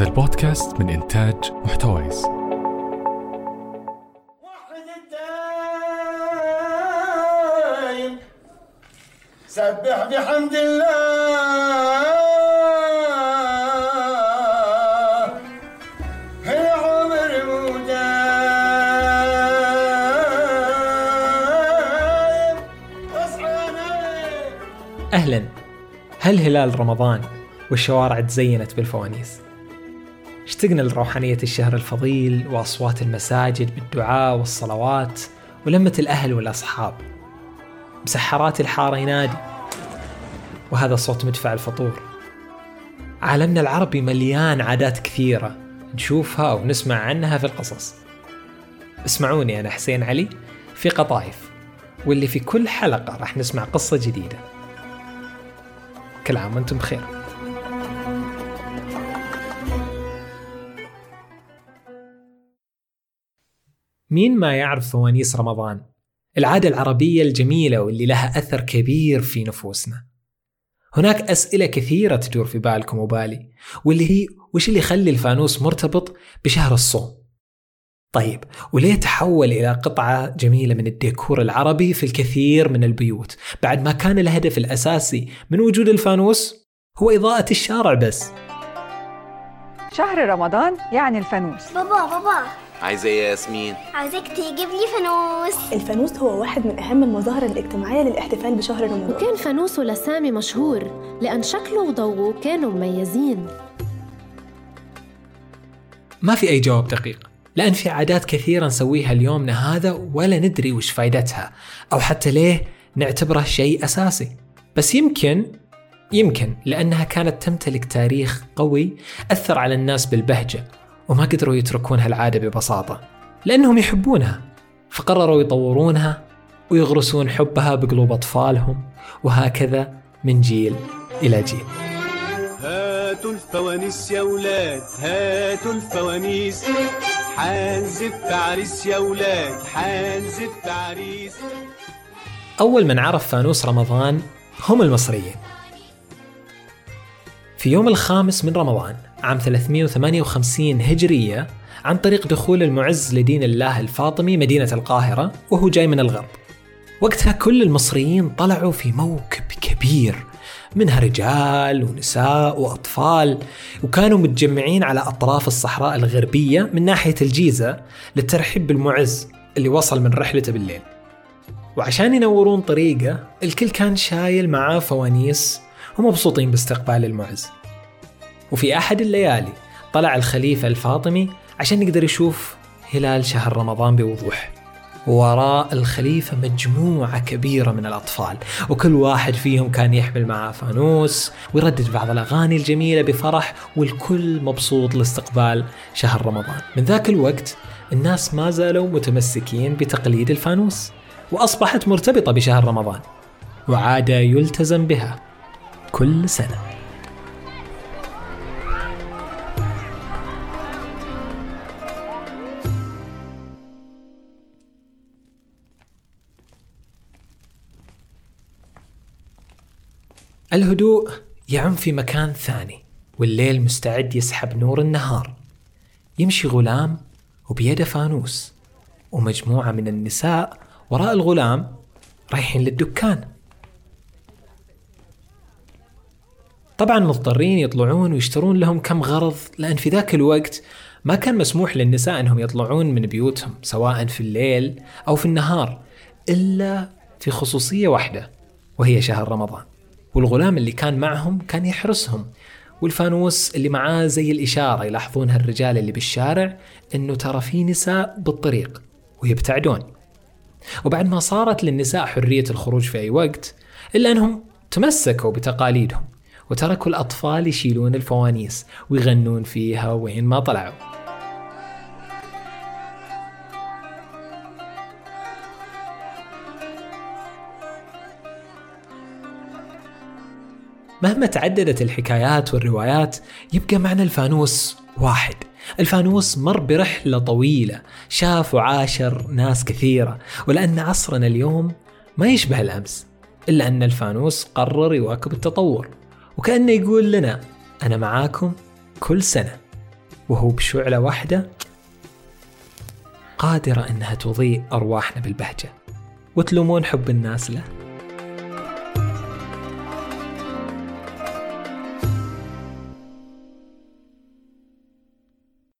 هذا البودكاست من إنتاج محتويس. وحد الدايم سبح بحمد الله. هي عمر أهلا. هل هلال رمضان والشوارع تزينت بالفوانيس؟ اشتقنا لروحانية الشهر الفضيل وأصوات المساجد بالدعاء والصلوات ولمة الأهل والأصحاب. مسحرات الحارة ينادي وهذا صوت مدفع الفطور. عالمنا العربي مليان عادات كثيرة نشوفها ونسمع عنها في القصص. اسمعوني أنا حسين علي في قطايف واللي في كل حلقة راح نسمع قصة جديدة. كل عام وأنتم بخير. مين ما يعرف فوانيس رمضان؟ العادة العربية الجميلة واللي لها أثر كبير في نفوسنا. هناك أسئلة كثيرة تدور في بالكم وبالي واللي هي وش اللي يخلي الفانوس مرتبط بشهر الصوم؟ طيب وليه تحول إلى قطعة جميلة من الديكور العربي في الكثير من البيوت بعد ما كان الهدف الأساسي من وجود الفانوس؟ هو إضاءة الشارع بس. شهر رمضان يعني الفانوس. بابا بابا. عايزة إيه يا ياسمين؟ عايزك تجيب لي فانوس. الفانوس هو واحد من أهم المظاهر الاجتماعية للاحتفال بشهر رمضان. وكان فانوسه لسامي مشهور لأن شكله وضوءه كانوا مميزين. ما في أي جواب دقيق لأن في عادات كثيرة نسويها اليومنا هذا ولا ندري وش فايدتها أو حتى ليه نعتبره شيء أساسي. بس يمكن يمكن لأنها كانت تمتلك تاريخ قوي أثر على الناس بالبهجة وما قدروا يتركون هالعادة ببساطة لأنهم يحبونها فقرروا يطورونها ويغرسون حبها بقلوب أطفالهم وهكذا من جيل إلى جيل. هاتوا الفوانيس يا ولاد هاتوا الفوانيس. حنزف عريس يا ولاد حنزف عريس أول من عرف فانوس رمضان هم المصريين. في يوم الخامس من رمضان عام 358 هجرية عن طريق دخول المعز لدين الله الفاطمي مدينة القاهرة وهو جاي من الغرب. وقتها كل المصريين طلعوا في موكب كبير منها رجال ونساء وأطفال وكانوا متجمعين على أطراف الصحراء الغربية من ناحية الجيزة للترحيب بالمعز اللي وصل من رحلته بالليل. وعشان ينورون طريقه الكل كان شايل معاه فوانيس ومبسوطين باستقبال المعز. وفي أحد الليالي طلع الخليفة الفاطمي عشان يقدر يشوف هلال شهر رمضان بوضوح. وراء الخليفة مجموعة كبيرة من الأطفال وكل واحد فيهم كان يحمل معاه فانوس ويردد بعض الأغاني الجميلة بفرح والكل مبسوط لاستقبال شهر رمضان. من ذاك الوقت الناس ما زالوا متمسكين بتقليد الفانوس وأصبحت مرتبطة بشهر رمضان وعادة يلتزم بها. كل سنة. الهدوء يعم في مكان ثاني والليل مستعد يسحب نور النهار. يمشي غلام وبيده فانوس ومجموعة من النساء وراء الغلام رايحين للدكان. طبعا مضطرين يطلعون ويشترون لهم كم غرض لأن في ذاك الوقت ما كان مسموح للنساء أنهم يطلعون من بيوتهم سواء في الليل أو في النهار إلا في خصوصية واحدة وهي شهر رمضان. والغلام اللي كان معهم كان يحرسهم والفانوس اللي معاه زي الإشارة يلاحظونها الرجال اللي بالشارع أنه ترى في نساء بالطريق ويبتعدون. وبعد ما صارت للنساء حرية الخروج في أي وقت إلا أنهم تمسكوا بتقاليدهم. وتركوا الأطفال يشيلون الفوانيس ويغنون فيها وين ما طلعوا. مهما تعددت الحكايات والروايات يبقى معنى الفانوس واحد. الفانوس مر برحلة طويلة شاف وعاشر ناس كثيرة ولأن عصرنا اليوم ما يشبه الأمس إلا أن الفانوس قرر يواكب التطور. وكأنه يقول لنا أنا معاكم كل سنة. وهو بشعلة واحدة قادرة إنها تضيء أرواحنا بالبهجة وتلومون حب الناس له.